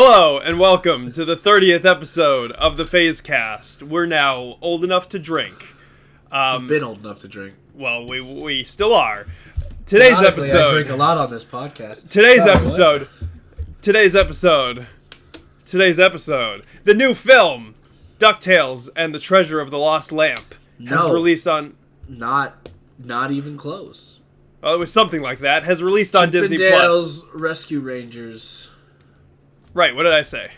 Hello and welcome to the 30th episode of the PhazeCast. We're now old enough to drink. Um, We've Been old enough to drink. well, we we still are. Today's Ironically, I episode. drink a lot on this podcast. Today's Oh, what? episode. Today's episode. Today's episode. The new film, DuckTales and the Treasure of the Lost Lamp, has released on. Not, not even close. Oh, it was something like that. Has released on Disney Plus. Rescue Rangers. Right. What did I say?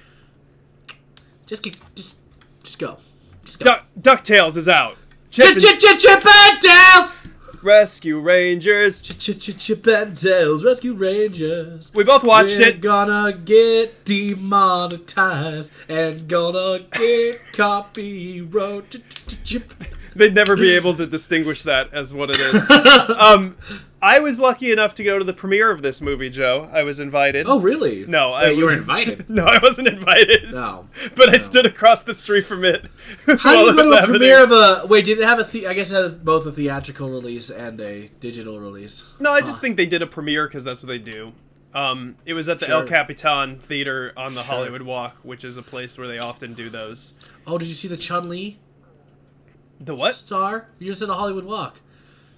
Just, keep, just, just go. Just go. Duck DuckTales is out. Chip Chip, chip, chip, Chippendales. Rescue Rangers. Chip, chip, chip, Chippendales Rescue Rangers. We both watched We're it. gonna get demonetized and gonna get copyright. They'd never be able to distinguish that as what it is. um, I was lucky enough to go to the premiere of this movie, Joe. I was invited. Oh, really? No, I you were invited. No, I wasn't invited. No. But I stood across the street from it. How do you go to a happening. premiere of a? Wait, did it have a? The, I guess it had both a theatrical release and a digital release. No, I just think they did a premiere because that's what they do. Um, it was at the El Capitan Theater on the Sure. Hollywood Walk, which is a place where they often do those. Oh, did you see the Chun Li The what? star? You just at the Hollywood Walk.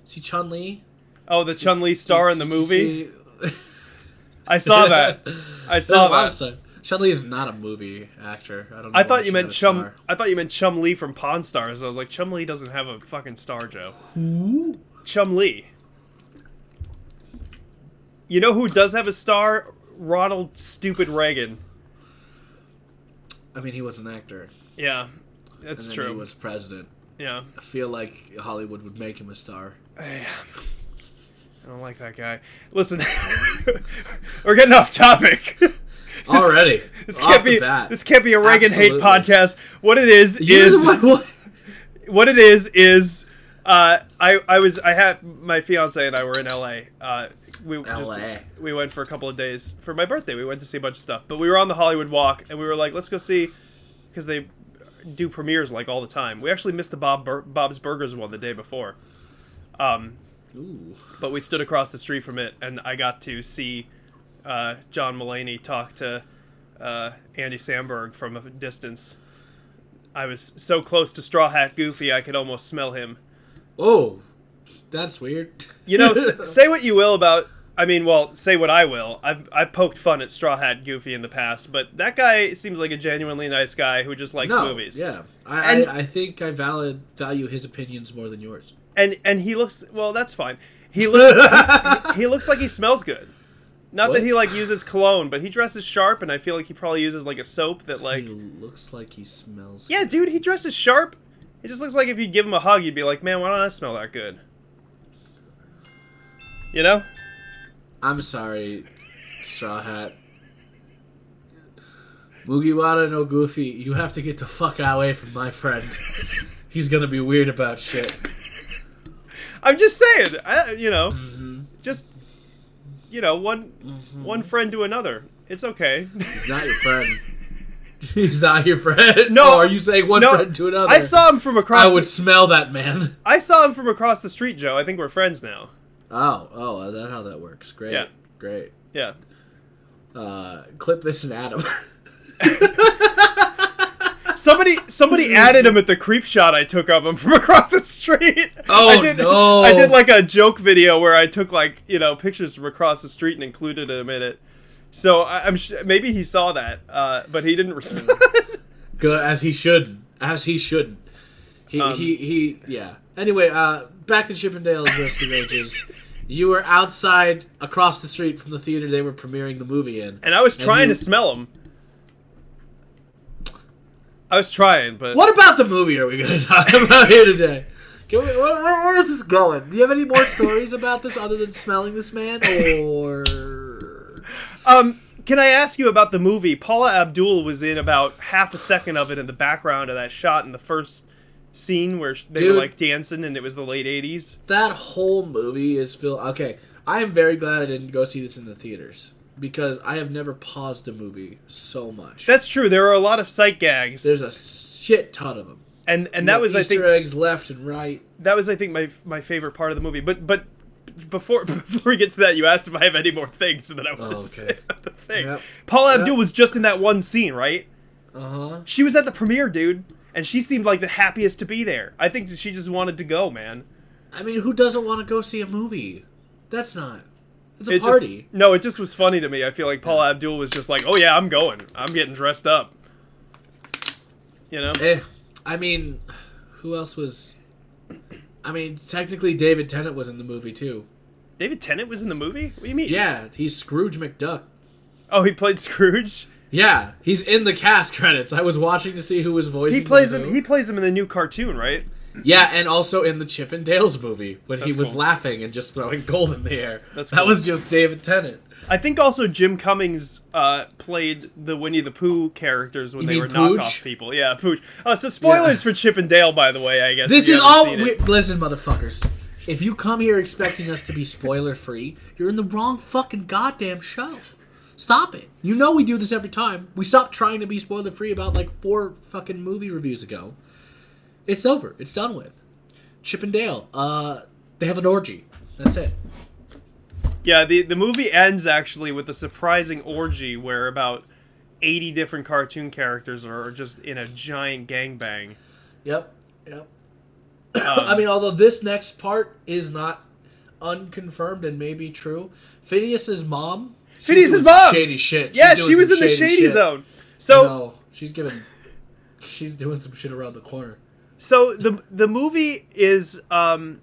See Chun Li Oh, the Chun Li star in the movie. I saw that. I saw that. Chun Li is not a movie actor. I don't. Know I thought you meant Chum. star. I thought you meant Chum Lee from Pawn Stars. I was like, Chum Lee doesn't have a fucking star, Joe. Who? Chum Lee. You know who does have a star? Ronald Stupid Reagan. I mean, he was an actor. Yeah, that's true. He was president. Yeah, I feel like Hollywood would make him a star. I don't like that guy. Listen, we're getting off topic. Already, This can't be. This can't be a Reagan hate podcast. What it is You- is what- what- what it is is uh, I I was I had my fiance and I were in LA. Uh, we just we went for a couple of days for my birthday. We went to see a bunch of stuff, but we were on the Hollywood Walk and we were like, let's go see because they do premieres like all the time. We actually missed the Bob Bur- Bob's Burgers one the day before. Um, Ooh. but we stood across the street from it, and I got to see uh, John Mulaney talk to uh, Andy Samberg from a distance. I was so close to Straw Hat Goofy, I could almost smell him. Oh, that's weird. You know, say what you will about. I mean, well, say what I will. I've I've poked fun at Straw Hat Goofy in the past, but that guy seems like a genuinely nice guy who just likes no, movies. Yeah, I, And- I, I think I valid value his opinions more than yours. And and he looks well. That's fine. He looks he looks like he smells good. Not What? that he like uses cologne, but he dresses sharp, and I feel like he probably uses like a soap that like. he looks like he smells. Yeah, dude, he dresses sharp. It just looks like if you give him a hug, you'd be like, man, why don't I smell that good? You know? I'm sorry, Straw Hat. Mugiwara no Goofy, you have to get the fuck away from my friend. He's gonna be weird about shit. I'm just saying, I, you know, Mm-hmm. just you know, one one friend to another. It's okay. He's not your friend. He's not your friend. No, Oh, are you saying one no, friend to another? I saw him from across. I would The, smell that man. I saw him from across the street, Joe. I think we're friends now. Oh, oh, is that how that works? Great, Yeah. great. Yeah. Uh, clip this and Adam. Somebody somebody added him at the creep shot I took of him from across the street. Oh, I did, no. I did like a joke video where I took like you know pictures from across the street and included him in it. So I, I'm sh- maybe he saw that, uh, but he didn't respond. Good as he should, as he should. He Um, he he. Yeah. Anyway, uh, back to Chippendales Rescue Rangers. You were outside across the street from the theater they were premiering the movie in. and I was trying you- to smell him. I was trying, but What about the movie are we going to talk about here today? Can we, where, where, where is this going? Do you have any more stories about this other than smelling this man? Or Um, can I ask you about the movie? Paula Abdul was in about half a second of it in the background of that shot in the first scene where they Dude. were like dancing, and it was the late '80s. that whole movie is filled. Okay, I am very glad I didn't go see this in the theaters because I have never paused a movie so much. That's true. There are a lot of sight gags, There's a shit ton of them. and and that was I Easter think eggs left and right. that was I think my my favorite part of the movie. But but before before we get to that, you asked if I have any more things that I wanted Oh, to say okay. about the thing. Yep. Paula Yep. Abdul was just in that one scene, right? Uh huh. She was at the premiere, dude, and she seemed like the happiest to be there. I think she just wanted to go, man. I mean, who doesn't want to go see a movie? That's not. It's a It just- no, it just was funny to me. I feel like Paula Abdul was just like, "Oh yeah, I'm going. I'm getting dressed up." You know? Eh, I mean, who else was? I mean, technically, David Tennant was in the movie too. David Tennant was in the movie. What do you mean? Yeah, he's Scrooge McDuck. Oh, he played Scrooge. Yeah, he's in the cast credits. I was watching to see who was voicing. He plays him. He plays him in the new cartoon, right? Yeah, and also in the Chip and Dale's movie when he was cool. laughing and just throwing gold in the air. That's that cool. was just David Tennant. I think also Jim Cummings uh, played the Winnie the Pooh characters when You they were Pooch? knockoff people. Yeah, Pooch. Oh, so spoilers for Chip and Dale, by the way. I guess This is all. We, listen, motherfuckers. If you come here expecting us to be spoiler free, you're in the wrong fucking goddamn show. Stop it. You know we do this every time. We stopped trying to be spoiler free about like four fucking movie reviews ago. It's over. It's done with. Chip and Dale. Uh, they have an orgy. That's it. Yeah, the the movie ends actually with a surprising orgy where about eighty different cartoon characters are just in a giant gangbang. Yep. Yep. Um, I mean, although this next part is not unconfirmed and maybe true, Phineas's mom. Phineas's mom! Shady shit. Yeah, she was in the shady zone. So she's giving. She's doing some shit around the corner. So the the movie is um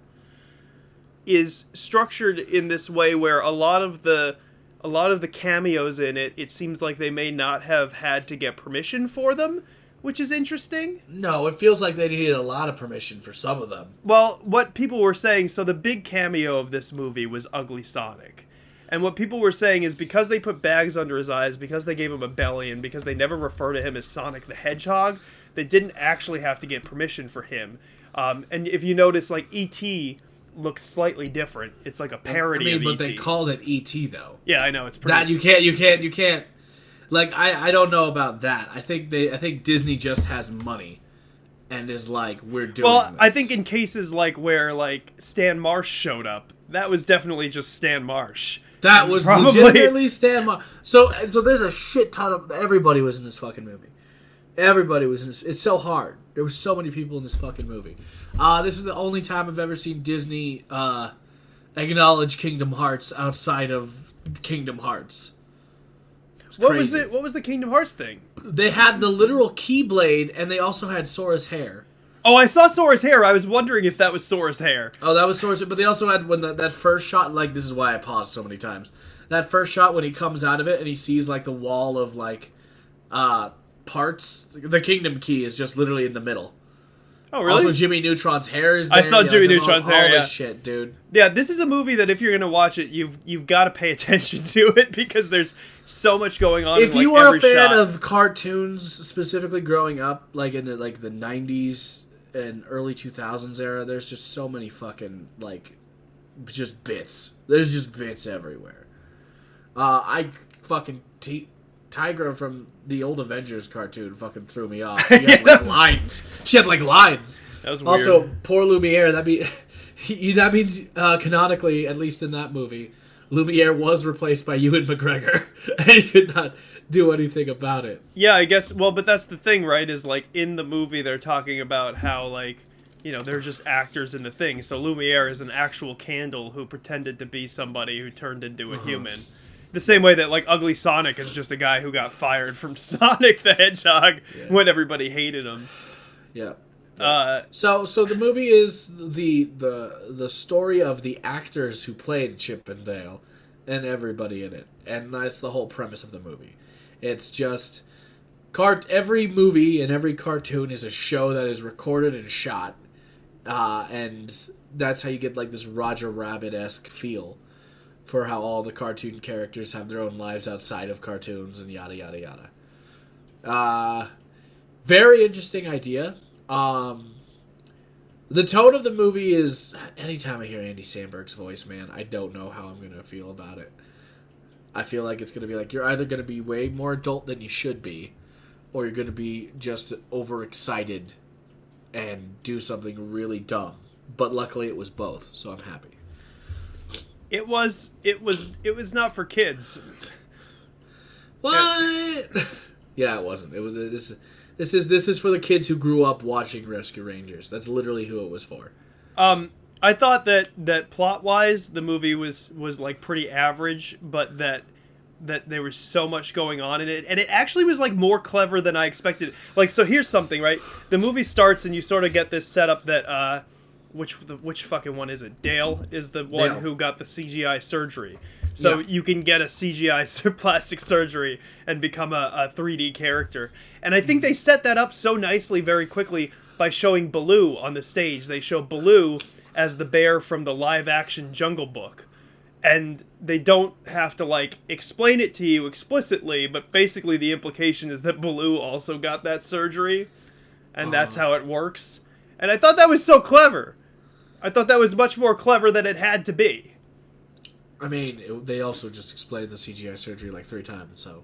is structured in this way where a lot of the a lot of the cameos in it it seems like they may not have had to get permission for them which is interesting No, it feels like they needed a lot of permission for some of them. well what people were saying so the big cameo of this movie was ugly sonic and what people were saying is because they put bags under his eyes because they gave him a belly and because they never refer to him as sonic the hedgehog they didn't actually have to get permission for him um, and if you notice like et looks slightly different it's like a parody I mean, but et they called it ET though. yeah i know it's pretty That you can't, you can't, you can't. Like I, I don't know about that. I think they, I think Disney just has money, and is like, we're doing. well i think in cases like where like stan marsh showed up that was definitely just stan marsh That was Probably. legitimately Stan marsh So so there's a shit ton of everybody was in this fucking movie. Everybody was in this. It's so hard. There was so many people in this fucking movie. Uh, this is the only time I've ever seen Disney uh, acknowledge Kingdom Hearts outside of Kingdom Hearts. It's what was it? what was the kingdom hearts thing They had the literal Keyblade, and they also had Sora's hair. Oh, I saw Sora's hair. I was wondering if that was Sora's hair. Oh, that was Sora's, but they also had when the, that first shot. Like this is why I paused so many times. That first shot when he comes out of it and he sees like the wall of like uh parts. The Kingdom Key is just literally in the middle. Oh, really? Also, Jimmy Neutron's hair is. I saw Yeah, Jimmy there's all- Neutron's hair, All yeah. this shit, dude. yeah, this is a movie that if you're gonna watch it, you've you've got to pay attention to it because there's so much going on. If in, like, you are a fan shot. of cartoons, specifically growing up, like in the, like the '90s and early 2000s era, there's just so many fucking like just bits. There's just bits everywhere. Uh, I fucking t- Tigra from the old Avengers cartoon fucking threw me off. She had like lines. She had like lines. that was weird. Also, poor Lumiere. That be he, that means uh, canonically, at least in that movie, Lumiere was replaced by Ewan McGregor, and he could not do anything about it. yeah, I guess. Well, but that's the thing, right? Is like in the movie they're talking about how like you know they're just actors in the thing. So Lumiere is an actual candle who pretended to be somebody who turned into a Uh-huh. human. The same way that like Ugly Sonic is just a guy who got fired from Sonic the Hedgehog Yeah. when everybody hated him. Yeah. Uh, So, so the movie is the the the story of the actors who played Chip and Dale, and everybody in it, and that's the whole premise of the movie. It's just cart. Every movie and every cartoon is a show that is recorded and shot, uh, and that's how you get like this Roger Rabbit esque feel for how all the cartoon characters have their own lives outside of cartoons and yada yada yada. Uh, very interesting idea. Um, the tone of the movie is anytime I hear Andy Samberg's voice, man, I don't know how I'm gonna feel about it. I feel like it's gonna be like you're either gonna be way more adult than you should be, or you're gonna be just overexcited and do something really dumb. But luckily, it was both, so I'm happy. It was it was it was not for kids. What? yeah, it wasn't. It was this. This is this is for the kids who grew up watching Rescue Rangers. That's literally who it was for. Um, I thought that that plot wise, the movie was was like pretty average, but that that there was so much going on in it, and it actually was like more clever than I expected. Like, so here's something, right? The movie starts, and you sort of get this setup that uh, which the, which fucking one is it? Dale is the one Dale. who got the CGI surgery. So Yeah. you can get a CGI plastic surgery and become a, a 3D character. And I think mm-hmm. they set that up so nicely very quickly by showing Baloo on the stage. They show Baloo as the bear from the live action Jungle Book. And they don't have to like explain it to you explicitly, but basically the implication is that Baloo also got that surgery and that's uh-huh. how it works. And I thought that was so clever. I thought that was much more clever than it had to be. I mean, it, they also just explained the CGI surgery like three times. So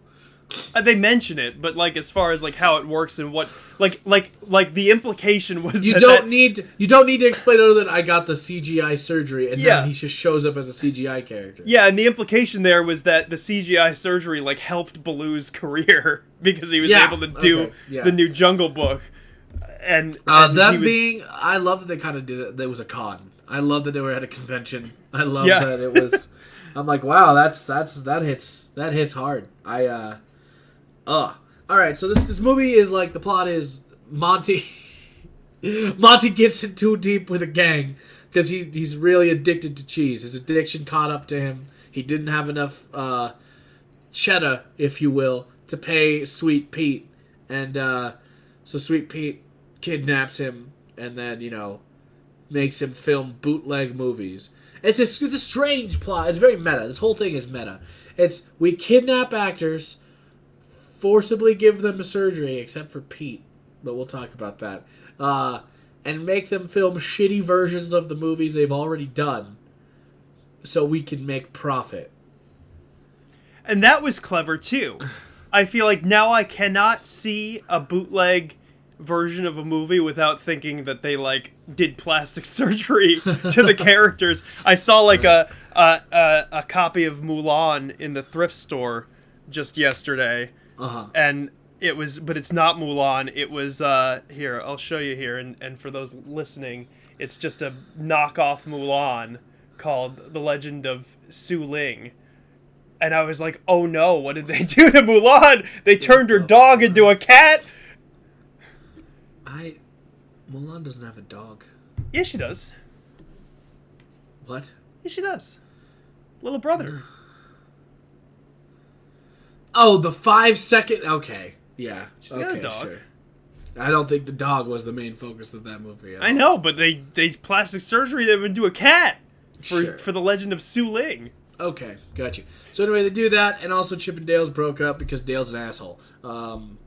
Uh, they mention it, but like as far as like how it works and what like like like the implication was you that, don't that- need you don't need to explain other than I got the CGI surgery, and Yeah. then he just shows up as a CGI character. yeah, and the implication there was that the CGI surgery like helped Baloo's career because he was Yeah, able to do okay, yeah. the new Jungle Book, and, Uh, and them was- being, I love that they kind of did it. There was a con. I love that they were at a convention. I love Yeah. that it was. I'm like, wow, that's that's that hits that hits hard. I uh, uh. All right, so this this movie is like the plot is Monty. Monty gets in too deep with a gang because he he's really addicted to cheese. His addiction caught up to him. He didn't have enough uh, cheddar, if you will, to pay Sweet Pete, and uh, so Sweet Pete kidnaps him and then you know makes him film bootleg movies. It's a, it's a strange plot. It's very meta. This whole thing is meta. It's we kidnap actors, forcibly give them surgery, except for Pete, but we'll talk about that. Uh, and make them film shitty versions of the movies they've already done, so we can make profit. and that was clever too. I feel like now I cannot see a bootleg version of a movie without thinking that they like did plastic surgery to the characters. I saw like a, a a a copy of Mulan in the thrift store just yesterday, Uh huh. and it was but it's not Mulan. It was uh here I'll show you here, and and for those listening, it's just a knockoff Mulan called The Legend of Su Ling and I was like, "Oh no, what did they do to Mulan? They turned her dog into a cat." I Mulan doesn't have a dog. Yeah, she does. What? Yeah, she does. Little brother. Oh, the five second. Okay, yeah. She's got a dog. Sure. I don't think the dog was the main focus of that movie. I know, but they they plastic surgery him into a cat for Sure. for the Legend of Su Ling. Okay, got you. So anyway, they do that, and also Chip and Dale's broke up because Dale's an asshole. Um,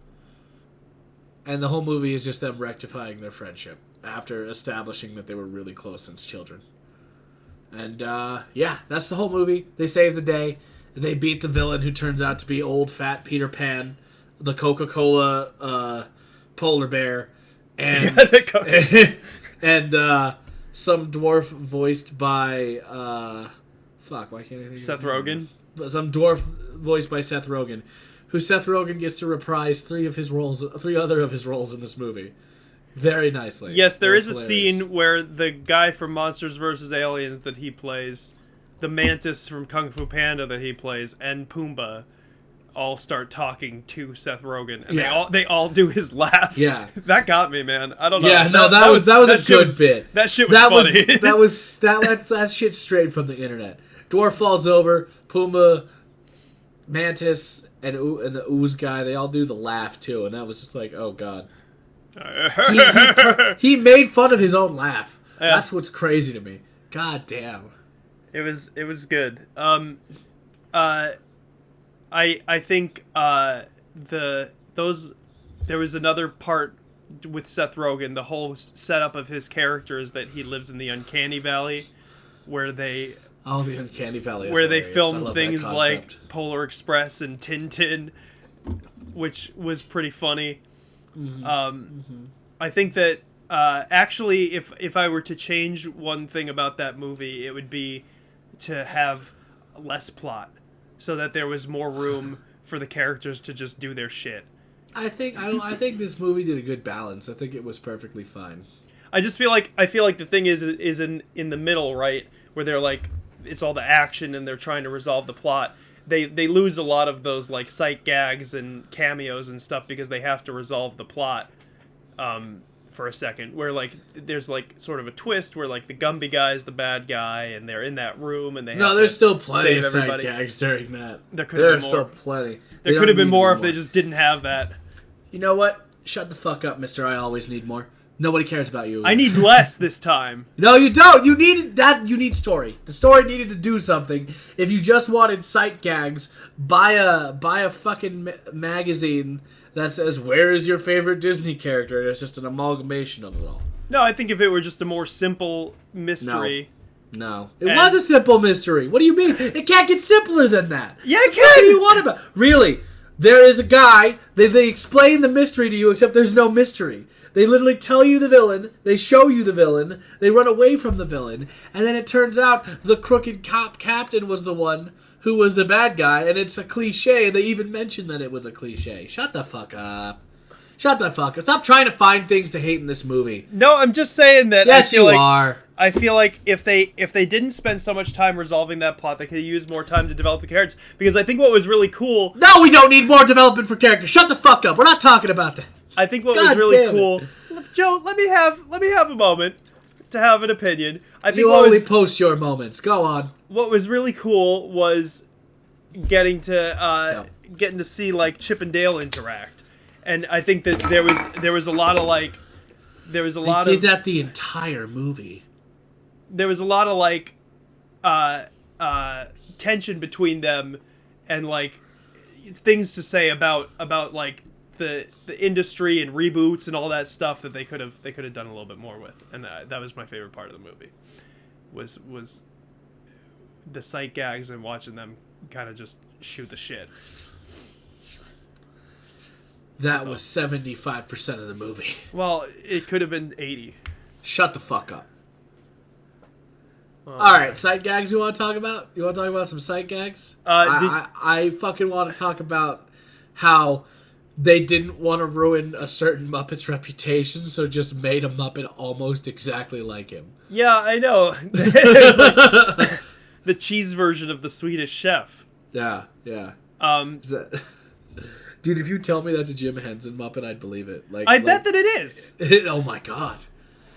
and the whole movie is just them rectifying their friendship after establishing that they were really close since children. And uh, yeah, that's the whole movie. They save the day. They beat the villain, who turns out to be old fat Peter Pan, the Coca Cola uh, polar bear, and Yeah, and uh, some dwarf voiced by uh, fuck. Why can't I think? Seth? Rogen. some dwarf voiced by Seth Rogen, who Seth Rogen gets to reprise three of his roles, three other of his roles in this movie, very nicely. Yes, there is a scene where the guy from Monsters vs. Aliens that he plays, the mantis from Kung Fu Panda that he plays, and Pumbaa all start talking to Seth Rogen, and they all they all do his laugh. Yeah. that got me, man. I don't know. Yeah, no, that, was that was a good was- bit. That shit was that funny. was that was that that that shit straight from the internet. Dwarf falls over, Pumbaa, Mantis, and and the ooze guy. They all do the laugh too, and that was just like, oh god. He, he, per- he made fun of his own laugh. Yeah. That's what's crazy to me. God damn. It was it was good. Um, uh, I I think uh the those there was another part with Seth Rogen. The whole setup of his character is that he lives in the uncanny valley, where they Oh, the Uncanny Valley. is where they hilarious. I film love that things like. Polar Express and Tintin, which was pretty funny. Mm-hmm. Um, I think that uh, actually, if if I were to change one thing about that movie, it would be to have less plot, so that there was more room for the characters to just do their shit. I think I don't. I think this movie did a good balance. I think it was perfectly fine. I just feel like I feel like the thing is is in in the middle, right, where they're like it's all the action and they're trying to resolve the plot. They they lose a lot of those like sight gags and cameos and stuff because they have to resolve the plot um, for a second. Where like there's like sort of a twist where like the Gumby guy is the bad guy and they're in that room and they No, have there's to still plenty of side everybody. gags during that. There could have been still more. plenty. There could have been need more more. if they just didn't have that. You know what? Shut the fuck up, Mister. I always need more. Nobody cares about you. I need less this time. No, you don't. You need that. You need story. The story needed to do something. If you just wanted sight gags, buy a buy a fucking ma- magazine that says "Where is your favorite Disney character?" and it's just an amalgamation of it all. No, I think if it were just a more simple mystery. No, it And- was a simple mystery. What do you mean? It can't get simpler than that. Yeah, it What do you want about? Really? There is a guy. They they explain the mystery to you, except there's no mystery. They literally tell you the villain. They show you the villain. They run away from the villain, and then it turns out the crooked cop captain was the one who was the bad guy, and it's a cliche. And they even mention that it was a cliche. Shut the fuck up. Shut the fuck up. Stop trying to find things to hate in this movie. No, I'm just saying that Yes, I feel you like are. I feel like if they if they didn't spend so much time resolving that plot, they could have used more time to develop the characters. Because I think what was really cool, No, we don't need more development for characters. Shut the fuck up. We're not talking about that. I think what was really cool. Joe, let me have let me have a moment to have an opinion. I think You what only was post your moments. Go on. what was really cool was getting to uh, getting to see like Chip and Dale interact, and I think that there was there was a lot of like there was a lot Did of that the entire movie. there was a lot of like uh uh tension between them and like things to say about about like the the industry and reboots and all that stuff that they could have they could have done a little bit more with and uh, that was my favorite part of the movie was was the sight gags and watching them kind of just shoot the shit That was seventy five percent of the movie. well it could have been 80 Shut the fuck up. All right, sight gags. You want to talk about? You want to talk about some sight gags? Uh, I, I, I fucking want to talk about how they didn't want to ruin a certain Muppet's reputation, so just made a Muppet almost exactly like him. yeah i know like the cheese version of the swedish chef Yeah, yeah. um that, dude? If you tell me that's a Jim Henson Muppet, I'd believe it. Like, I like, bet that it is. oh my god.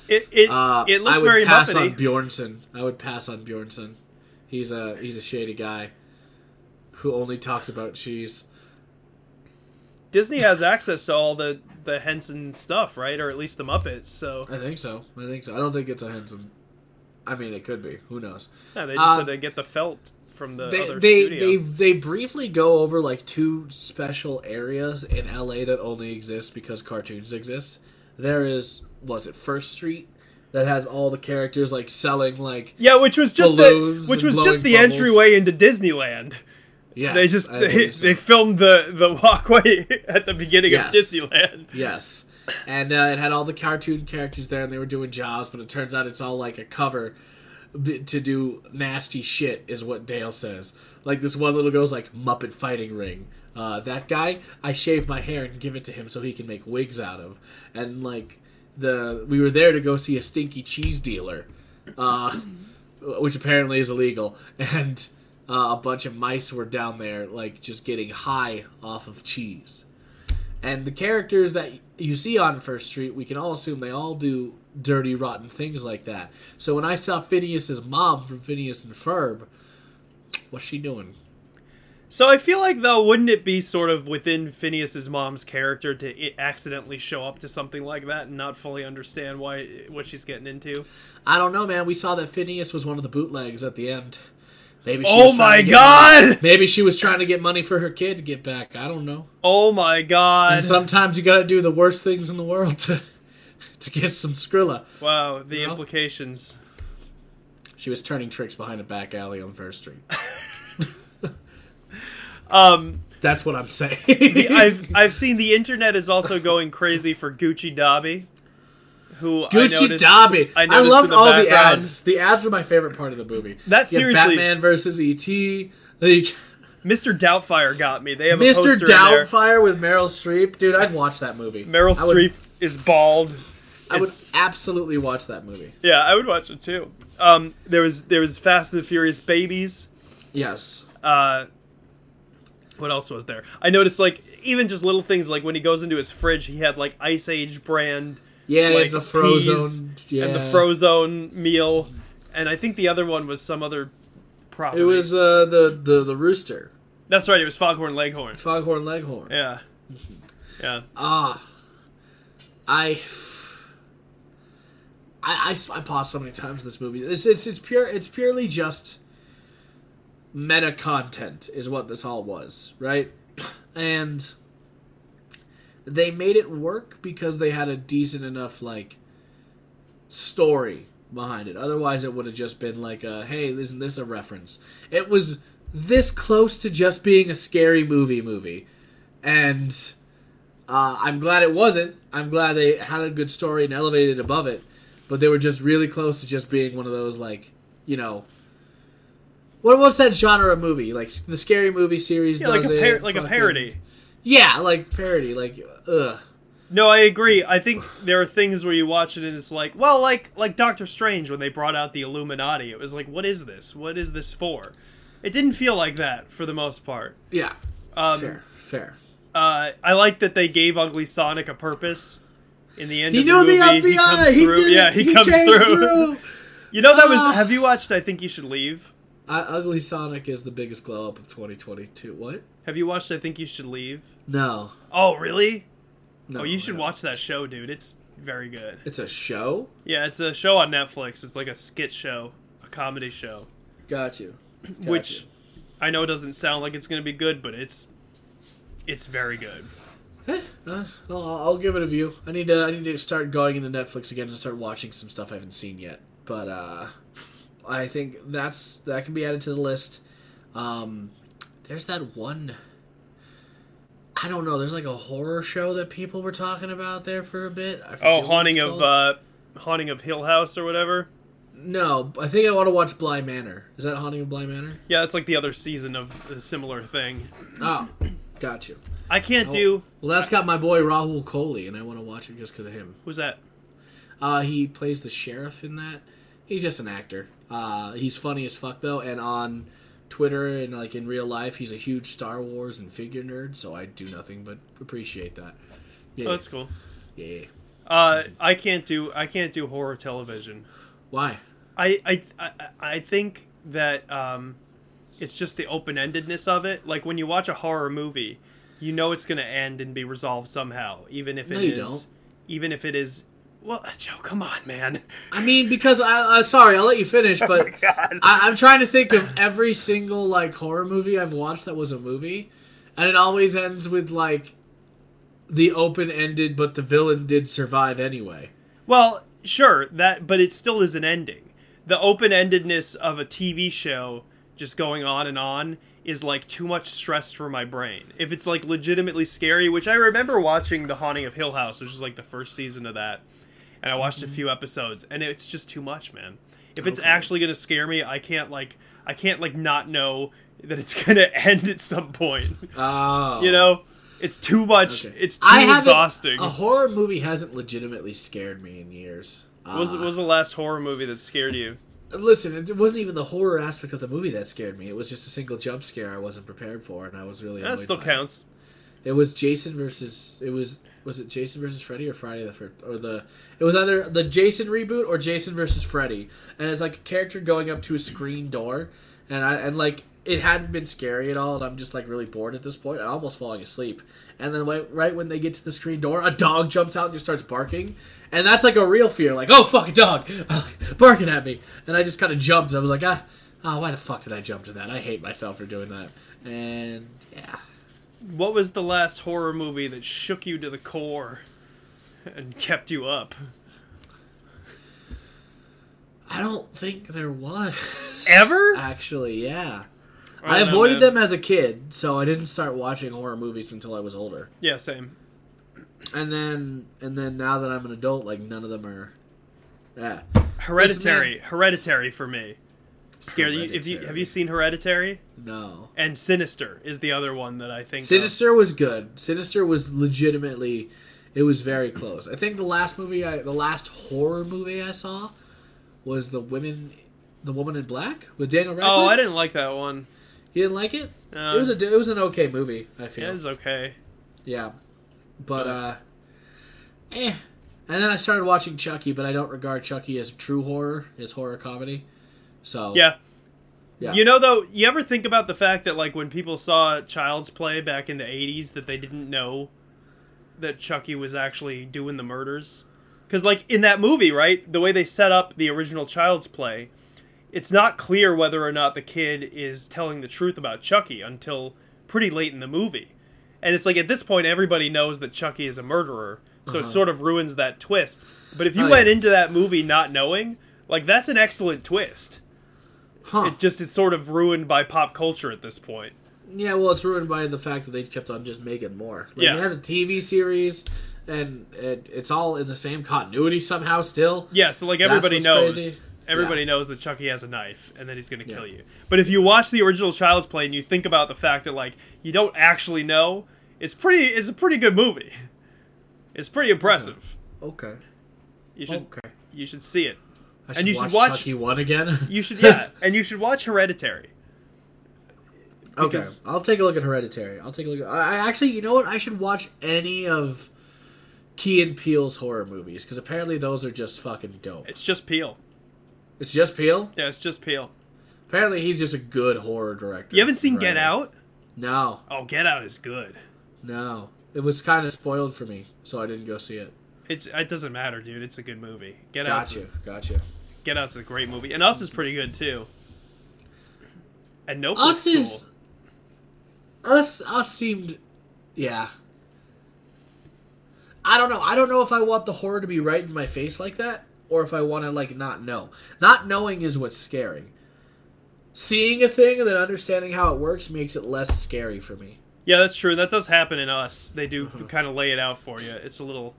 It it, Uh, it I would very pass on Bjornson. I would pass on Bjornson. He's a he's a shady guy who only talks about cheese. Disney has access to all the the Henson stuff, right? Or at least the Muppets. So I think so. I think so. I don't think it's a Henson. I mean, it could be. Who knows? yeah, they just Uh, had to get the felt from the They other they, studio. they they briefly go over like two special areas in LA that only exist because cartoons exist. There is was it First Street that has all the characters like selling like yeah, which was just the which was just the bubbles. entryway into Disneyland. Yes, they just they, they filmed the the walkway at the beginning Yes. of Disneyland. Yes. And uh, it had all the cartoon characters there, and they were doing jobs, but it turns out it's all like a cover to do nasty shit, is what Dale says. Like this one little girl's like Muppet Fighting Ring. Uh, that guy, I shave my hair and give it to him so he can make wigs out of. And like the we were there to go see a stinky cheese dealer, uh, which apparently is illegal, and uh, a bunch of mice were down there like just getting high off of cheese. And the characters that you see on First Street, we can all assume they all do dirty, rotten things like that. So when I saw Phineas's mom from Phineas and Ferb, what's she doing? So I feel like though, wouldn't it be sort of within Phineas's mom's character to accidentally show up to something like that and not fully understand why what she's getting into? I don't know, man. We saw that Phineas was one of the bootlegs at the end. Maybe. Oh my god! money- Maybe she was trying to get money for her kid to get back. I don't know. Oh my god! And sometimes you got to do the worst things in the world to to get some Skrilla. wow, the You know? implications. She was turning tricks behind a back alley on First Street. Um, That's what I'm saying. I've I've seen the internet is also going crazy for Gucci Dobby, who I Gucci noticed, Dobby. I I, love all the ads. The ads are my favorite part of the movie. That seriously- Batman versus ET. Like, Mr. Doubtfire got me. They have a Mr. poster in there. Doubtfire with Meryl Streep, dude. I'd watch that movie. Meryl I would- Streep is bald. I would absolutely watch that movie. yeah, I would watch it too. Um, there was there was Fast and the Furious Babies. Yes. Uh, what else was there? I noticed like even just little things like when he goes into his fridge, he had like Ice Age brand Yeah, like the Frozone. Yeah. and the Frozone meal, and I think the other one was some other property. It was uh, the, the the rooster, that's right. It was Foghorn Leghorn. Foghorn Leghorn. Yeah, yeah. Ah, I, I, I, I paused so many times in this movie. It's it's it's pure. It's purely just meta content is what this all was, right? And they made it work because they had a decent enough like story behind it. Otherwise, it would have just been like, a, "Hey, isn't this a reference?" It was this close to just being a scary movie movie, and uh, I'm glad it wasn't. I'm glad they had a good story and elevated it above it, but they were just really close to just being one of those like, you know. What, what's that genre of movie? Like the scary movie series Yeah, like a par- it, like a parody. Yeah, like parody. Like ugh. No, I agree. I think there are things where you watch it and it's like, well, like like Doctor Strange when they brought out the Illuminati. It was like, what is this? What is this for? It didn't feel like that for the most part. Yeah, Um, fair, fair. Uh, I like that they gave Ugly Sonic a purpose. In the end He of the knew the movie, FBI. he comes He through. it. yeah, he, He comes through. through. you know that was. Ah. Have you watched? I think you should leave. Uh, Ugly Sonic is the biggest glow up of 2022. What? Have you watched? I think you should leave. No, Oh, really? no. oh, you should watch that show, dude. It's very good. It's a show. Yeah, it's a show on Netflix. It's like a skit show, a comedy show. Got you. Got which you. I know doesn't sound like it's going to be good, but it's it's very good. Eh, uh, I'll, I'll give it a view. I need to. I need to start going into Netflix again and start watching some stuff I haven't seen yet. But uh, I think that's that can be added to the list. Um, there's that one. I don't know. There's like a horror show that people were talking about there for a bit. Oh, haunting of uh, haunting of Hill House or whatever. No, I think I want to watch Bly Manor. Is that Haunting of Bly Manor? Yeah, it's like the other season of a similar thing. Oh, got you. I can't Oh. do. Well, that's got my boy Rahul Kohli, and I want to watch it just because of him. Who's that? Uh, he plays the sheriff in that. He's just an actor. Uh, he's funny as fuck though, and on Twitter and like in real life, he's a huge Star Wars and figure nerd. So I do nothing but appreciate that. Yeah, Oh, that's cool. yeah. Uh, I can't do. I can't do horror television. Why? I I I, I think that um, it's just the open endedness of it. Like when you watch a horror movie, you know it's going to end and be resolved somehow, even if it No, is. don't. Even if it is. Well, Joe, come on, man. I mean, because I, uh, sorry, I'll let you finish, but Oh I, I'm trying to think of every single like horror movie I've watched that was a movie, and it always ends with like the open ended, but the villain did survive anyway. Well, sure that, but it still is an ending. The open endedness of a TV show just going on and on is like too much stress for my brain. If it's like legitimately scary, which I remember watching The Haunting of Hill House, which is like the first season of that, and I watched a few episodes, and it's just too much, man. If it's Okay. actually gonna scare me, I can't like I can't like not know that it's gonna end at some point. Oh, You know, it's too much. Okay. It's too exhausting. A horror movie hasn't legitimately scared me in years. What was Uh, what was the last horror movie that scared you? listen, it wasn't even the horror aspect of the movie that scared me. It was just a single jump scare I wasn't prepared for, and I was really That still by it. counts. It was Jason versus. It was was it Jason versus Freddy or Friday the first or the it was either the Jason reboot or Jason versus Freddy, and it's like a character going up to a screen door, and I and like it hadn't been scary at all, and I'm just like really bored at this point. I'm almost falling asleep, and then right, right when they get to the screen door, a dog jumps out and just starts barking, and that's like a real fear, like oh fuck a dog barking at me, and I just kind of jumped. And I was like ah. Oh, why the fuck did I jump to that? I hate myself for doing that. And yeah. What was the last horror movie that shook you to the core and kept you up? I don't think there was. Ever? Actually, yeah. I I, don't know, avoided them as a kid, so I didn't start watching horror movies until I was older. Yeah, same. And then and then now that I'm an adult, like none of them are Yeah. Hereditary. Hereditary for me. Scare you. If you have you seen Hereditary No. and Sinister is the other one that I think. of. Sinister was good. Sinister was legitimately, it was very close. I think the last movie, I, the last horror movie I saw, was the women, the Woman in Black with Daniel Radcliffe. Oh, I didn't like that one. You didn't like it? Uh, it was a, it was an okay movie. I feel. yeah, it's okay. Yeah, but Uh, uh, eh. And then I started watching Chucky, but I don't regard Chucky as true horror. It's horror comedy. So Yeah. Yeah. You know though, you ever think about the fact that like when people saw Child's Play back in the 80s that they didn't know that Chucky was actually doing the murders? Cuz like in that movie, right? The way they set up the original Child's Play, it's not clear whether or not the kid is telling the truth about Chucky until pretty late in the movie. And it's like at this point everybody knows that Chucky is a murderer, so it sort of ruins that twist. But if you Uh-huh. Oh, went yeah. into that movie not knowing, like that's an excellent twist huh. it just is sort of ruined by pop culture at this point. Yeah, well, it's ruined by the fact that they kept on just making more. Like, Yeah. It has a TV series, and it, it's all in the same continuity somehow still. Yeah, so like everybody knows, crazy. everybody Yeah. knows that Chucky has a knife and that he's going to kill Yeah. you. But if you watch the original Child's Play and you think about the fact that like you don't actually know, it's pretty. It's a pretty good movie. It's pretty impressive. Okay. You should Okay. you should see it. I And you should watch- Chucky 1 again. You should yeah, and you should watch Hereditary. okay. I'll take a look at Hereditary. I'll take a look at. I, actually, you know what? I should watch any of Key and Peele's horror movies, because apparently those are just fucking dope. It's just Peele. It's just Peele? Yeah, it's just Peele. Apparently he's just a good horror director. You haven't seen Right. Get Out? No. Oh, Get Out is good. No. It was kind of spoiled for me, so I didn't go see it. It's it doesn't matter, dude. It's a good movie. Get Out. Got you. Get Out's a great movie, and Us is pretty good too. And Nope. Us was is us. Us seemed, yeah. I don't know. I don't know if I want the horror to be right in my face like that, or if I want to like not know. Not knowing is what's scary. Seeing a thing and then understanding how it works makes it less scary for me. Yeah, that's true. That does happen in Us. They do Uh-huh. kind of lay it out for you. It's a little,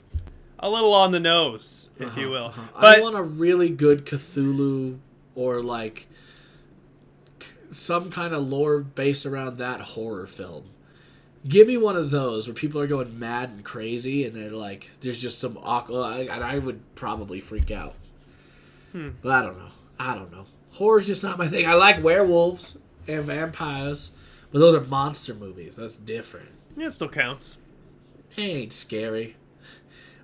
a little on the nose, if you will. Uh-huh. I want a really good Cthulhu or like some kind of lore based around that horror film. Give me one of those where people are going mad and crazy, and they're like, "There's just some awkward," and I would probably freak out. Hmm. But I don't know. I don't know. Horror's just not my thing. I like werewolves and vampires, but those are monster movies. That's different. yeah, it still counts. They ain't scary.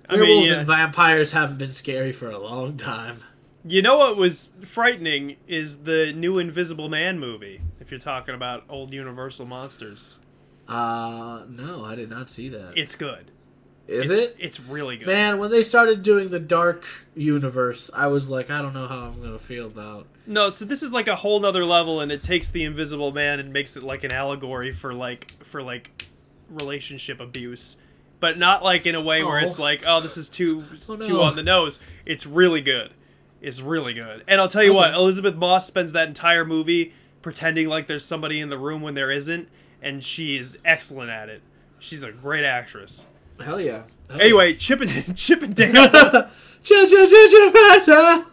I mean, Werewolves yeah. and vampires haven't been scary for a long time. You know what was frightening is the new Invisible Man movie. If you're talking about old Universal monsters, Uh, no, I did not see that. it's good. Is it's, it? It's really good. Man, when they started doing the dark universe, I was like, I don't know how I'm gonna feel about. No, so this is like a whole nother level, and it takes the Invisible Man and makes it like an allegory for like for like relationship abuse, but not like in a way where it's Oh. like, oh, this is too Oh, too on the nose. It's really good. It's really good. And I'll tell you what, Elisabeth Moss spends that entire movie pretending like there's somebody in the room when there isn't, and she is excellent at it. She's a great actress. Hell yeah. Hell Anyway, Chip and Chip and Dale. yeah.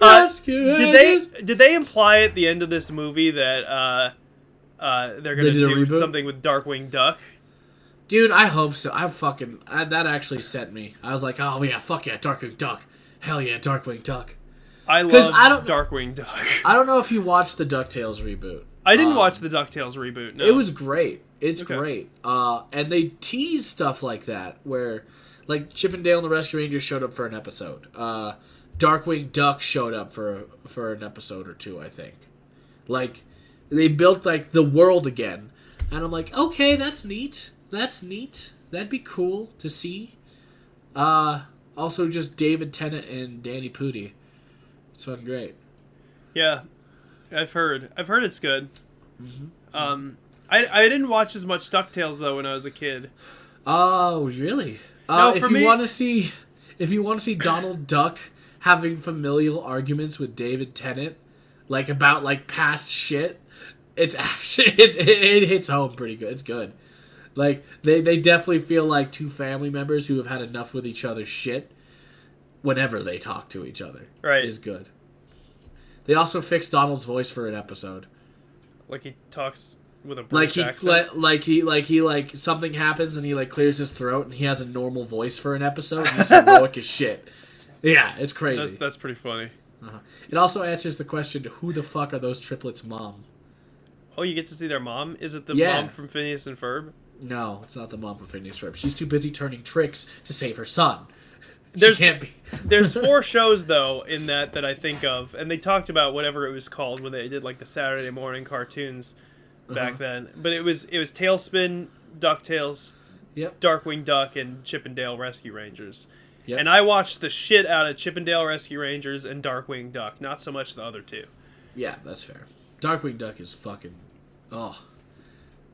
Uh, did they did they imply at the end of this movie that uh, uh, they're gonna They do something with Darkwing Duck? Dude, I hope so. I'm fucking I, that actually sent me. I was like, oh yeah, fuck yeah, Darkwing Duck. Hell yeah, Darkwing Duck. I love I don't- Darkwing Duck. I don't know if you watched the Ducktales reboot. I didn't Um, watch the Ducktales reboot. No. It was great. It's Okay. great. Uh, and they tease stuff like that where, like, Chip and Dale and the Rescue Rangers showed up for an episode. Uh, Darkwing Duck showed up for for an episode or two, I think. Like, they built like the world again, and I'm like, okay, that's neat. That's neat. That'd be cool to see. Uh, also, just David Tennant and Danny Pudi. It's fucking great. yeah. I've heard. I've heard it's good. Mm-hmm. Um, I I didn't watch as much Ducktales though when I was a kid. Oh, really? Uh, No, if you me- want to see, if you want to see Donald Duck having familial arguments with David Tennant, like about like past shit, it's actually it, it, it hits home pretty good. It's good. Like they they definitely feel like two family members who have had enough with each other's shit. Whenever they talk to each other, Right. is good. They also fixed Donald's voice for an episode. Like he talks with a Like British he, accent. like, like he, like he, like something happens and he like clears his throat and he has a normal voice for an episode. And he's heroic as shit. Yeah, it's crazy. that's that's pretty funny. Uh-huh. It also answers the question: Who the fuck are those triplets' mom? Oh, you get to see their mom. Is it the Yeah. mom from Phineas and Ferb? No, it's not the mom from Phineas Ferb. She's too busy turning tricks to save her son. There's- she can't be. There's four shows though in that that I think of, and they talked about whatever it was called when they did like the Saturday morning cartoons back Uh-huh. then. But it was it was TaleSpin, Ducktales, Yep. Darkwing Duck, and Chip 'n' Dale Rescue Rangers. Yep. And I watched the shit out of Chip 'n' Dale Rescue Rangers and Darkwing Duck, not so much the other two. Yeah, that's fair. Darkwing Duck is fucking. Oh,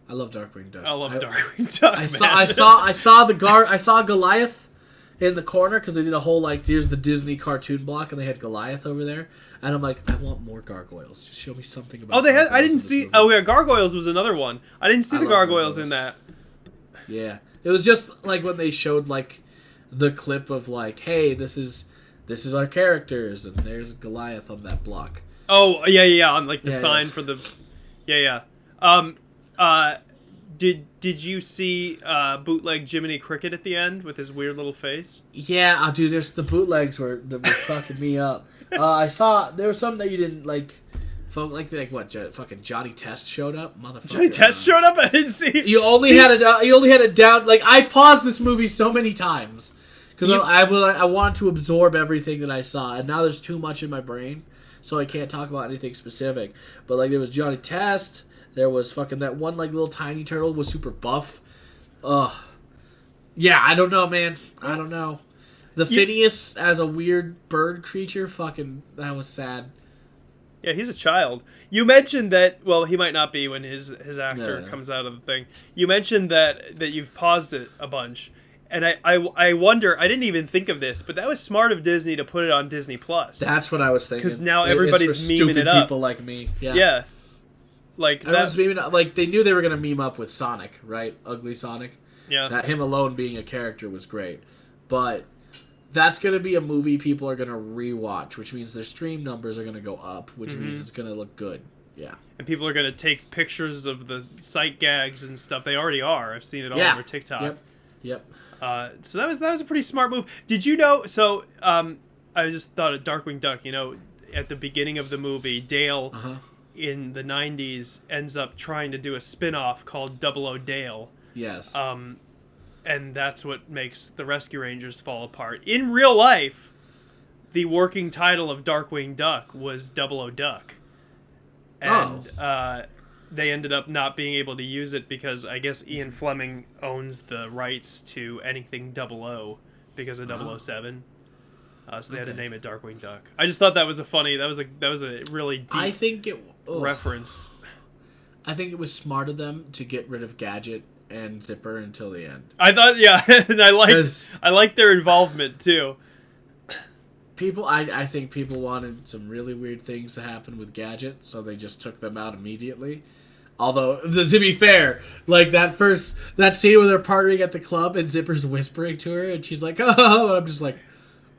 I love Darkwing Duck. I love I, Darkwing Duck. I man. saw. I saw. I saw the guard. I saw Goliath in the corner because they did a whole like here's the Disney cartoon block and they had Goliath over there and I'm like I want more gargoyles. Just show me something about. Oh, they had. I didn't see. movie. Oh yeah, Gargoyles was another one. I didn't see I the love Gargoyles in that. Yeah, it was just like when they showed like the clip of like, hey, this is this is our characters, and there's Goliath on that block. Oh yeah, yeah, yeah. On like the Yeah, sign yeah. for the. Yeah, yeah. Um, uh, did did you see uh, bootleg Jiminy Cricket at the end with his weird little face? Yeah, oh, dude, there's the bootlegs were that were fucking me up. Uh, I saw there was some that you didn't like. Folk like like what? Fucking Johnny Test showed up, motherfucker. Johnny Test uh, showed up. I didn't see. You only See, had it. Uh, you only had it down. Like I paused this movie so many times because I, I will. I wanted to absorb everything that I saw, and now there's too much in my brain, so I can't talk about anything specific. But like there was Johnny Test. There was fucking that one like little tiny turtle was super buff. Ugh. Yeah, I don't know, man. I don't know. The You- Phineas as a weird bird creature, fucking that was sad. Yeah, he's a child. You mentioned that. Well, he might not be when his his actor Yeah. comes out of the thing. You mentioned that that you've paused it a bunch, and I, I I wonder. I didn't even think of this, but that was smart of Disney to put it on Disney Plus. That's what I was thinking. Because now everybody's memeing it up. People like me. Yeah. yeah, like Everyone's that. memeing like they knew they were gonna meme up with Sonic, right? Ugly Sonic. Yeah, That him alone being a character was great, but that's gonna be a movie people are gonna rewatch, which means their stream numbers are gonna go up, which Mm-hmm. means it's gonna look good. Yeah. and people are gonna take pictures of the sight gags and stuff. They already are. I've seen it all Yeah. over TikTok. Yep. Yep. Uh, so that was that was a pretty smart move. Did you know? So um, I just thought of Darkwing Duck. You know, at the beginning of the movie, Dale Uh huh. In the '90s ends up trying to do a spin-off called Double O Dale, Yes. um, and that's what makes the Rescue Rangers fall apart. In real life, the working title of Darkwing Duck was Double O Duck, and uh, they ended up not being able to use it because I guess Ian Fleming owns the rights to anything Double O because of 007. Uh, so they had to. Name it Darkwing Duck. I just thought that was a funny. That was a that was a really deep I think it. Ugh. reference. I think it was smart of them to get rid of Gadget and Zipper until the end. I thought, yeah, and I like I like their involvement too. People, I, I think people wanted some really weird things to happen with Gadget, so they just took them out immediately. Although, th- to be fair, like that first that scene where they're partying at the club and Zipper's whispering to her, and she's like, "Oh," and I'm just like,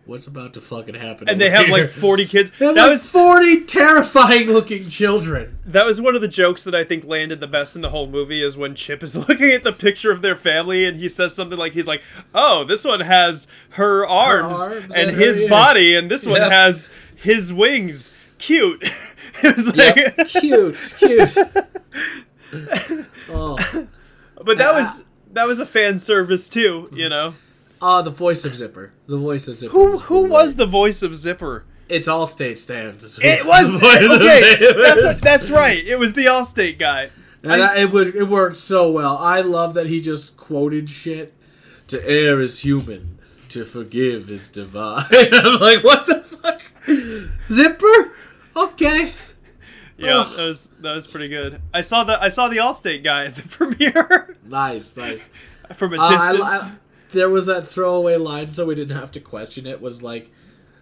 "What's about to fucking happen?" And they have here?" like forty kids. They have That like was forty terrifying looking children. that was one of the jokes that I think landed the best in the whole movie is when Chip is looking at the picture of their family and he says something like he's like, "Oh, this one has her arms, arms and and his body, and this one Yep. has his wings. Cute." it was like, Yep. cute, cute. oh, but that Ah. was that was a fan service too, you know. Oh, the voice of Zipper. The voice of Zipper. Who who great. was the voice of Zipper? It's all state stands. It was the voice of okay. That's that's right. It was the Allstate guy. And I- it would it worked so well. I love that he just quoted shit. To err is human, to forgive is divine. I'm like, what the fuck, Zipper? Okay. Yeah, Ugh. that was that was pretty good. I saw the I saw the Allstate guy at the premiere Nice, nice. from a Uh, I- distance. I- there was that throwaway line, so we didn't have to question it. Was like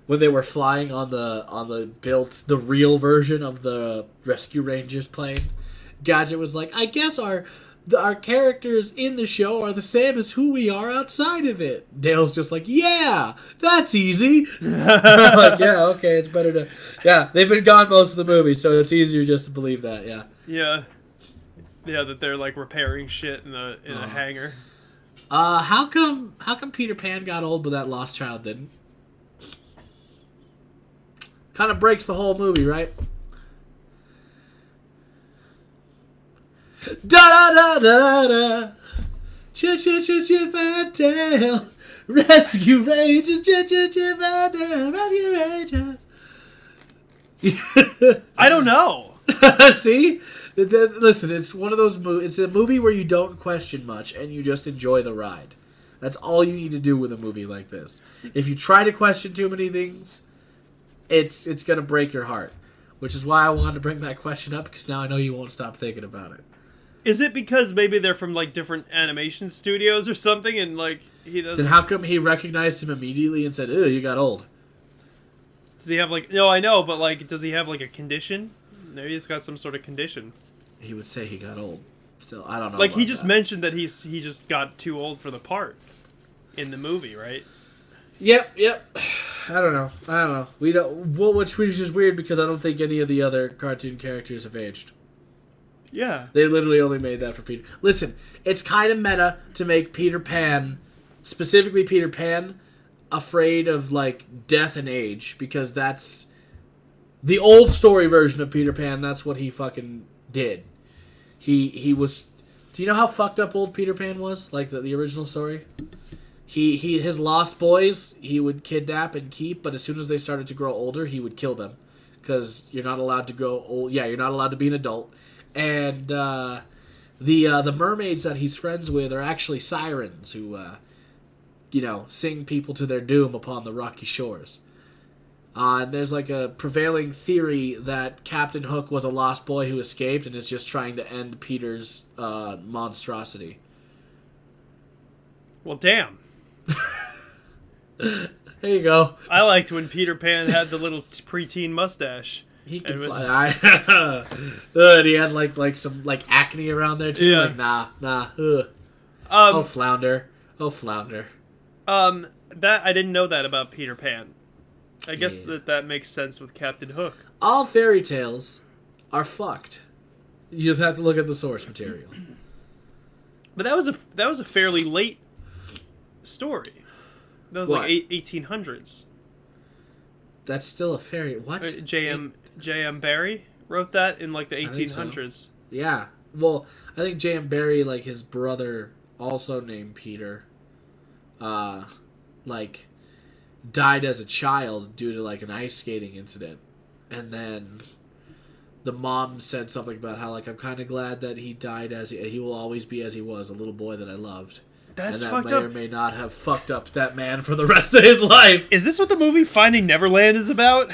when they were flying on the on the built the real version of the Rescue Rangers plane. Gadget was like, "I guess our the, our characters in the show are the same as who we are outside of it. Dale's just like, yeah, that's easy. Like, yeah, okay, it's better to. Yeah, they've been gone most of the movie, so it's easier just to believe that. Yeah. Yeah. Yeah, that they're like repairing shit in a in a Uh-huh. hangar. Uh, how come how come Peter Pan got old but that lost child didn't? Kind of breaks the whole movie, right? Da da da da da. Ch ch ch ch Fantail. Rescue Rangers. Ch ch ch Fantail. Rescue Rangers. I don't know. See, Th- th- listen, it's one of those. Mo- it's a movie where you don't question much and you just enjoy the ride. That's all you need to do with a movie like this. If you try to question too many things, it's it's gonna break your heart. Which is why I wanted to bring that question up because now I know you won't stop thinking about it. Is it because maybe they're from like different animation studios or something, and like he doesn't? Then how come he recognized him immediately and said, "Ew, you got old"? Does he have like? No, I know, but like, does he have like a condition? Maybe he's got some sort of condition. He would say he got old. So I don't know. Like he just that. mentioned that he's he just got too old for the part in the movie, right? Yep, yep. I don't know. I don't know. We don't. Well, which which is weird because I don't think any of the other cartoon characters have aged. Yeah. They literally only made that for Peter. Listen, it's kind of meta to make Peter Pan, specifically Peter Pan, afraid of like death and age because that's the old story version of Peter Pan. That's what he fucking did. He he was. Do you know how fucked up old Peter Pan was? Like the, the original story. He he his lost boys he would kidnap and keep, but as soon as they started to grow older, he would kill them because you're not allowed to grow old. Yeah, you're not allowed to be an adult. And uh, the uh, the mermaids that he's friends with are actually sirens who, uh, you know, sing people to their doom upon the rocky shores. Uh, and there's like a prevailing theory that Captain Hook was a lost boy who escaped and is just trying to end Peter's uh, monstrosity. Well, damn. There you go. I liked when Peter Pan had the little t- preteen mustache. He It was- fly. I, he had like like some like acne around there too. Yeah. Like nah, nah. Ugh. Um, Oh flounder. Oh flounder. um, that I didn't know that about Peter Pan. I guess Yeah. that that makes sense with Captain Hook. All fairy tales are fucked. You just have to look at the source material. But that was a that was a fairly late story. That was What? like 1800s. That's still a fairy. What? Uh, J.M. J.M. Barrie wrote that in like the think so. 1800s. Yeah. Well, I think J.M. Barrie, like his brother, also named Peter, uh, like, died as a child due to like an ice skating incident, and then the mom said something about how like I'm kind of glad that he died as he, he will always be as he was, a little boy that I loved, That's and that fucked may up. or may not have fucked up that man for the rest of his life. Is this what the movie Finding Neverland is about?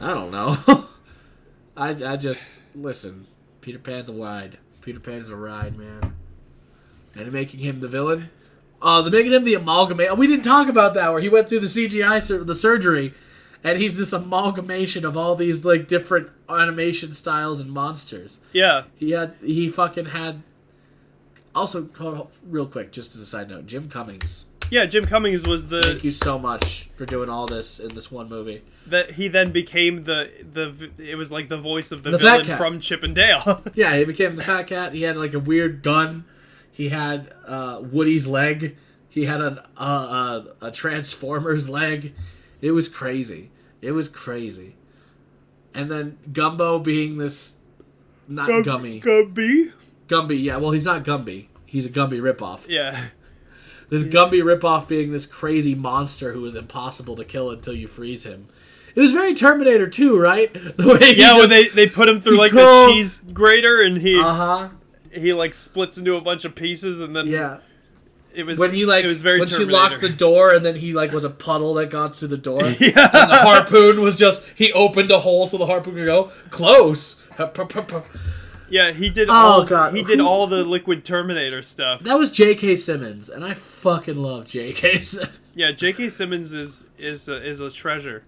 I don't know. I, I just listen. Peter Pan's a ride. Peter Pan's a ride, man. And making him the villain. Uh, the making him the amalgamate. We didn't talk about that where he went through the CGI sur- the surgery, and he's this amalgamation of all these like different animation styles and monsters. Yeah. He had he fucking had. Also, real quick, just as a side note, Jim Cummings. Yeah, Jim Cummings was the. Thank you so much for doing all this in this one movie. that he then became the the it was like the voice of the, The villain from Chip and Dale. Yeah, he became the fat cat. He had like a weird gun. He had uh, Woody's leg. He had a, a, a a Transformer's leg. It was crazy. It was crazy. And then Gumbo being this not Gummy. Gumby. Gumby, yeah. Well, he's not Gumby. He's a Gumby ripoff. Yeah. This Gumby ripoff being this crazy monster who is impossible to kill until you freeze him. It was very Terminator 2, right? The way Yeah, when they they put him through like the cheese grater and he Uh-huh. He like splits into a bunch of pieces and then Yeah. it was when he like it was very when she locked the door and then he like was a puddle that got through the door. yeah. And the harpoon was just he opened a hole so the harpoon could go close. Yeah, he did Oh, all God. he did all the liquid Terminator stuff. That was J.K. Simmons, and I fucking love J.K. Simmons. Yeah, J.K. Simmons is is a, is a treasure.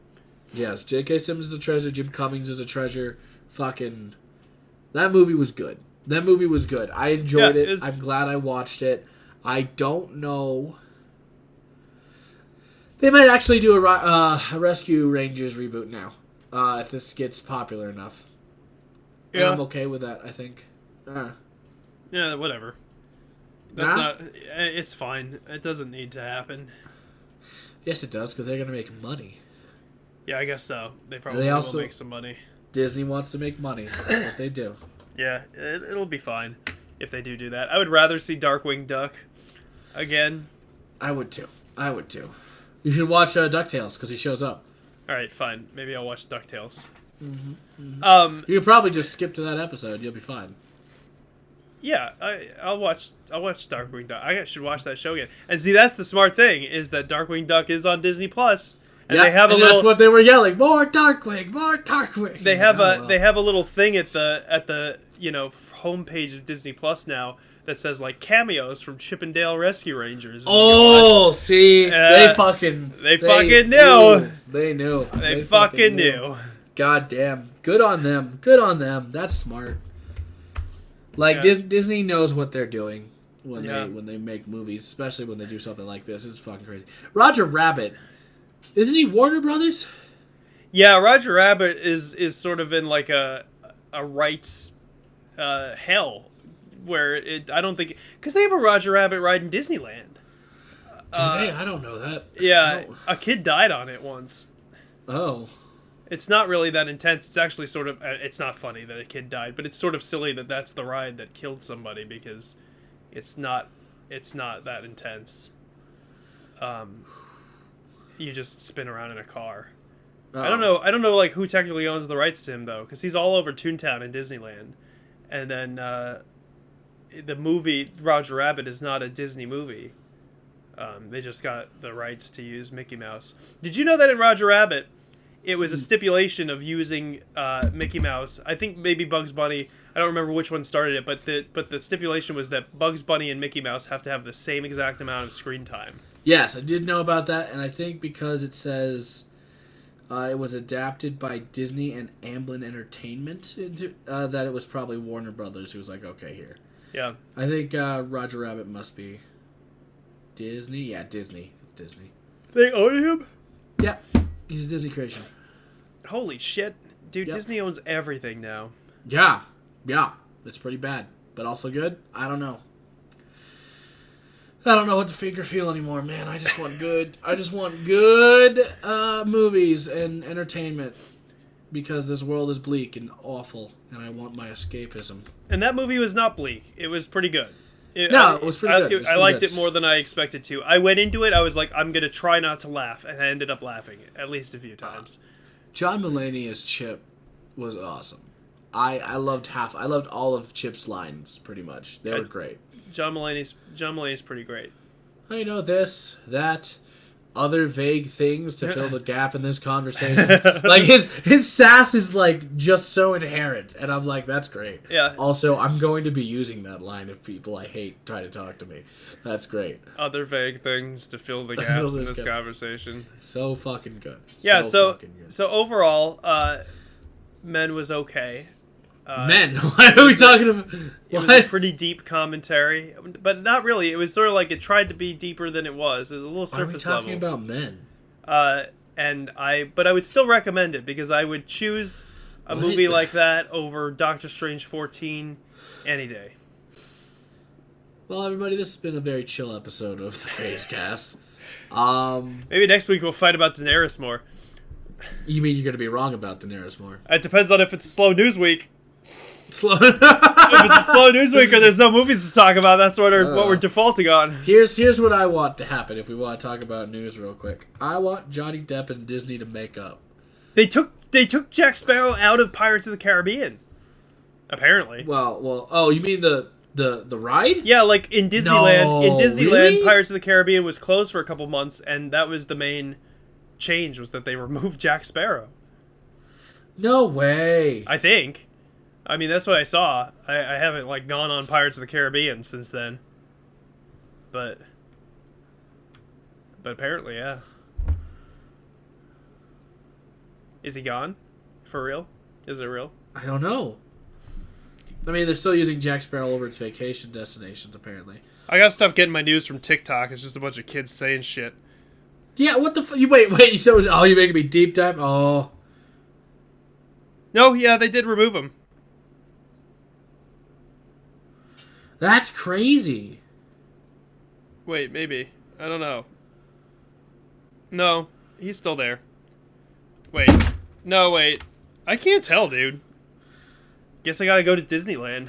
Yes, J.K. Simmons is a treasure. Jim Cummings is a treasure. Fucking, that movie was good. That movie was good. I enjoyed Yeah, it. it I'm glad I watched it. I don't know. They might actually do a, uh, a Rescue Rangers reboot now, uh, if this gets popular enough. And Yeah. I'm okay with that. I think. Uh, Yeah, whatever. That's Nah? not. eh, It's fine. It doesn't need to happen. yes, it does because they're gonna make money. Yeah, I guess so. They probably They also- will make some money. Disney wants to make money. That's what they do. Yeah, it, it'll be fine if they do do that. I would rather see Darkwing Duck again. I would too. I would too. You should watch uh, Ducktales because he shows up. All right, fine. Maybe I'll watch Ducktales. Mm-hmm, Um, You could probably just skip to that episode. You'll be fine. yeah, I, I'll watch. I'll watch Darkwing Duck. I should watch that show again. And see, that's the smart thing is that Darkwing Duck is on Disney Plus, and Yeah, they have a and little. That's what they were yelling. More Darkwing. More Darkwing. they have Oh, a well. they have a little thing at the at the you know homepage of Disney Plus now that says like cameos from Chip 'n' Dale Rescue Rangers. And you can watch- Oh, see, Uh, they fucking, they fucking knew. They knew. they, fucking knew. God damn, good on them. Good on them. That's smart. Like Yeah. Dis- Disney knows what they're doing when Yeah. they when they make movies, especially when they do something like this. It's fucking crazy. Roger Rabbit, isn't he Warner Brothers? Yeah, Roger Rabbit is is sort of in like a a rights uh, hell where it. I don't think because they have a Roger Rabbit ride in Disneyland. Do they? I don't know that. Yeah, Oh. a kid died on it once. Oh. It's not really that intense. It's actually sort of. uh, It's not funny that a kid died, but it's sort of silly that that's the ride that killed somebody because it's not. It's not that intense. Um, you just spin around in a car. I don't know. I don't know like who technically owns the rights to him though, because he's all over Toontown and Disneyland, and then uh, the movie Roger Rabbit is not a Disney movie. Um, they just got the rights to use Mickey Mouse. Did you know that in Roger Rabbit, it was a stipulation of using uh, Mickey Mouse? I think maybe Bugs Bunny. I don't remember which one started it, but the but the stipulation was that Bugs Bunny and Mickey Mouse have to have the same exact amount of screen time. Yes, I did know about that, and I think because it says uh, it was adapted by Disney and Amblin Entertainment, into, uh, that it was probably Warner Brothers who was like, okay, here. Yeah. I think uh, Roger Rabbit must be Disney. Yeah, Disney. Disney. They own him. Yeah, he's a Disney creation. Holy shit, dude! Yep. Disney owns everything now. Yeah, yeah, it's pretty bad, but also good. I don't know. I don't know what to think or feel anymore, man. I just want good. I just want good uh, movies and entertainment because this world is bleak and awful, and I want my escapism. And that movie was not bleak. It was pretty good. It, No, I- it was pretty I, good. It was I pretty liked good. it more than I expected to. I went into it. I was like, I'm gonna try not to laugh, and I ended up laughing at least a few times. John Mulaney as Chip was awesome. I I loved half. I loved all of Chip's lines pretty much. They were I- great. John Mulaney's John Mulaney's pretty great. I know this, that, other vague things to fill the gap in this conversation. like his his sass is like just so inherent, and I'm like, that's great. Yeah. Also, I'm going to be using that line if people I hate try to talk to me. That's great. Other vague things to fill the gaps in this gap. conversation. So fucking good. Yeah. So good. so overall, uh, Men was okay. Uh, men, why are we talking about? It was a pretty deep commentary, but not really. It was sort of like it tried to be deeper than it was. It was a little Why are we surface talking level. about men? uh, and I, but I would still recommend it because I would choose a What? movie like that over Doctor Strange 14 any day. Well, everybody, this has been a very chill episode of the PhazeCast. Um, Maybe next week we'll fight about Daenerys more. you mean you're going to be wrong about Daenerys more? It depends on if it's a slow news week. Slow. If it's a slow news week or there's no movies to talk about, that's what, our, what Uh. we're defaulting on. Here's here's what I want to happen if we want to talk about news real quick. I want Johnny Depp and Disney to make up. They took they took Jack Sparrow out of Pirates of the Caribbean. Apparently. Well, well. Oh, you mean the the the ride? Yeah, like in Disneyland, in Disneyland, really? Pirates of the Caribbean was closed for a couple months, and that was the main change was that they removed Jack Sparrow. No way. I think. I mean, that's what I saw. I, I haven't like gone on Pirates of the Caribbean since then, but but apparently, yeah. Is he gone? For real? Is it real? I don't know. I mean, they're still using Jack Sparrow over its vacation destinations, apparently. I gotta stop getting my news from TikTok. It's just a bunch of kids saying shit. Yeah, what the f- you wait, wait, you said oh you're making me deep dive? Oh. No, yeah, they did remove him. That's crazy. Wait, maybe. I don't know. No, he's still there. Wait. No, wait. I can't tell, dude. Guess I gotta go to Disneyland.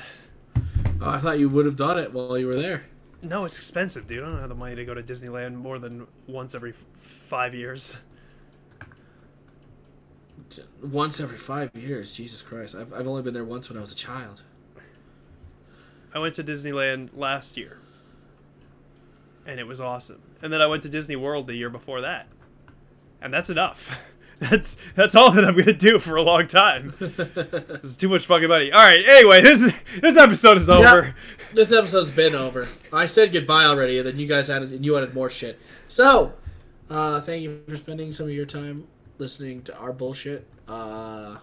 Oh, I thought you would have done it while you were there. No, it's expensive, dude. I don't have the money to go to Disneyland more than once every f- five years. Once every five years, Jesus Christ. I've, I've only been there once when I was a child. I went to Disneyland last year, and it was awesome. And then I went to Disney World the year before that, and that's enough. That's that's all that I'm gonna do for a long time. this is too much fucking money. All right. Anyway, this this episode is over. This episode's been over. I said goodbye already, and then you guys added and you added more shit. So, uh, thank you for spending some of your time listening to our bullshit. Uh,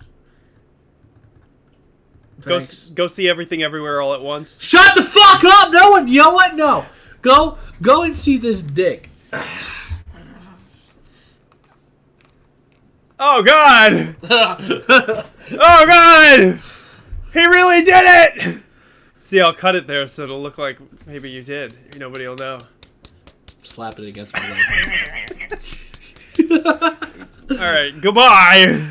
thanks. s- go see everything everywhere all at once. Shut the fuck up! No one. You know what? No. Go go and see this dick. Oh God! oh God! He really did it! See, I'll cut it there so it'll look like maybe you did. Nobody will know. Slap it against my leg. All right. Goodbye.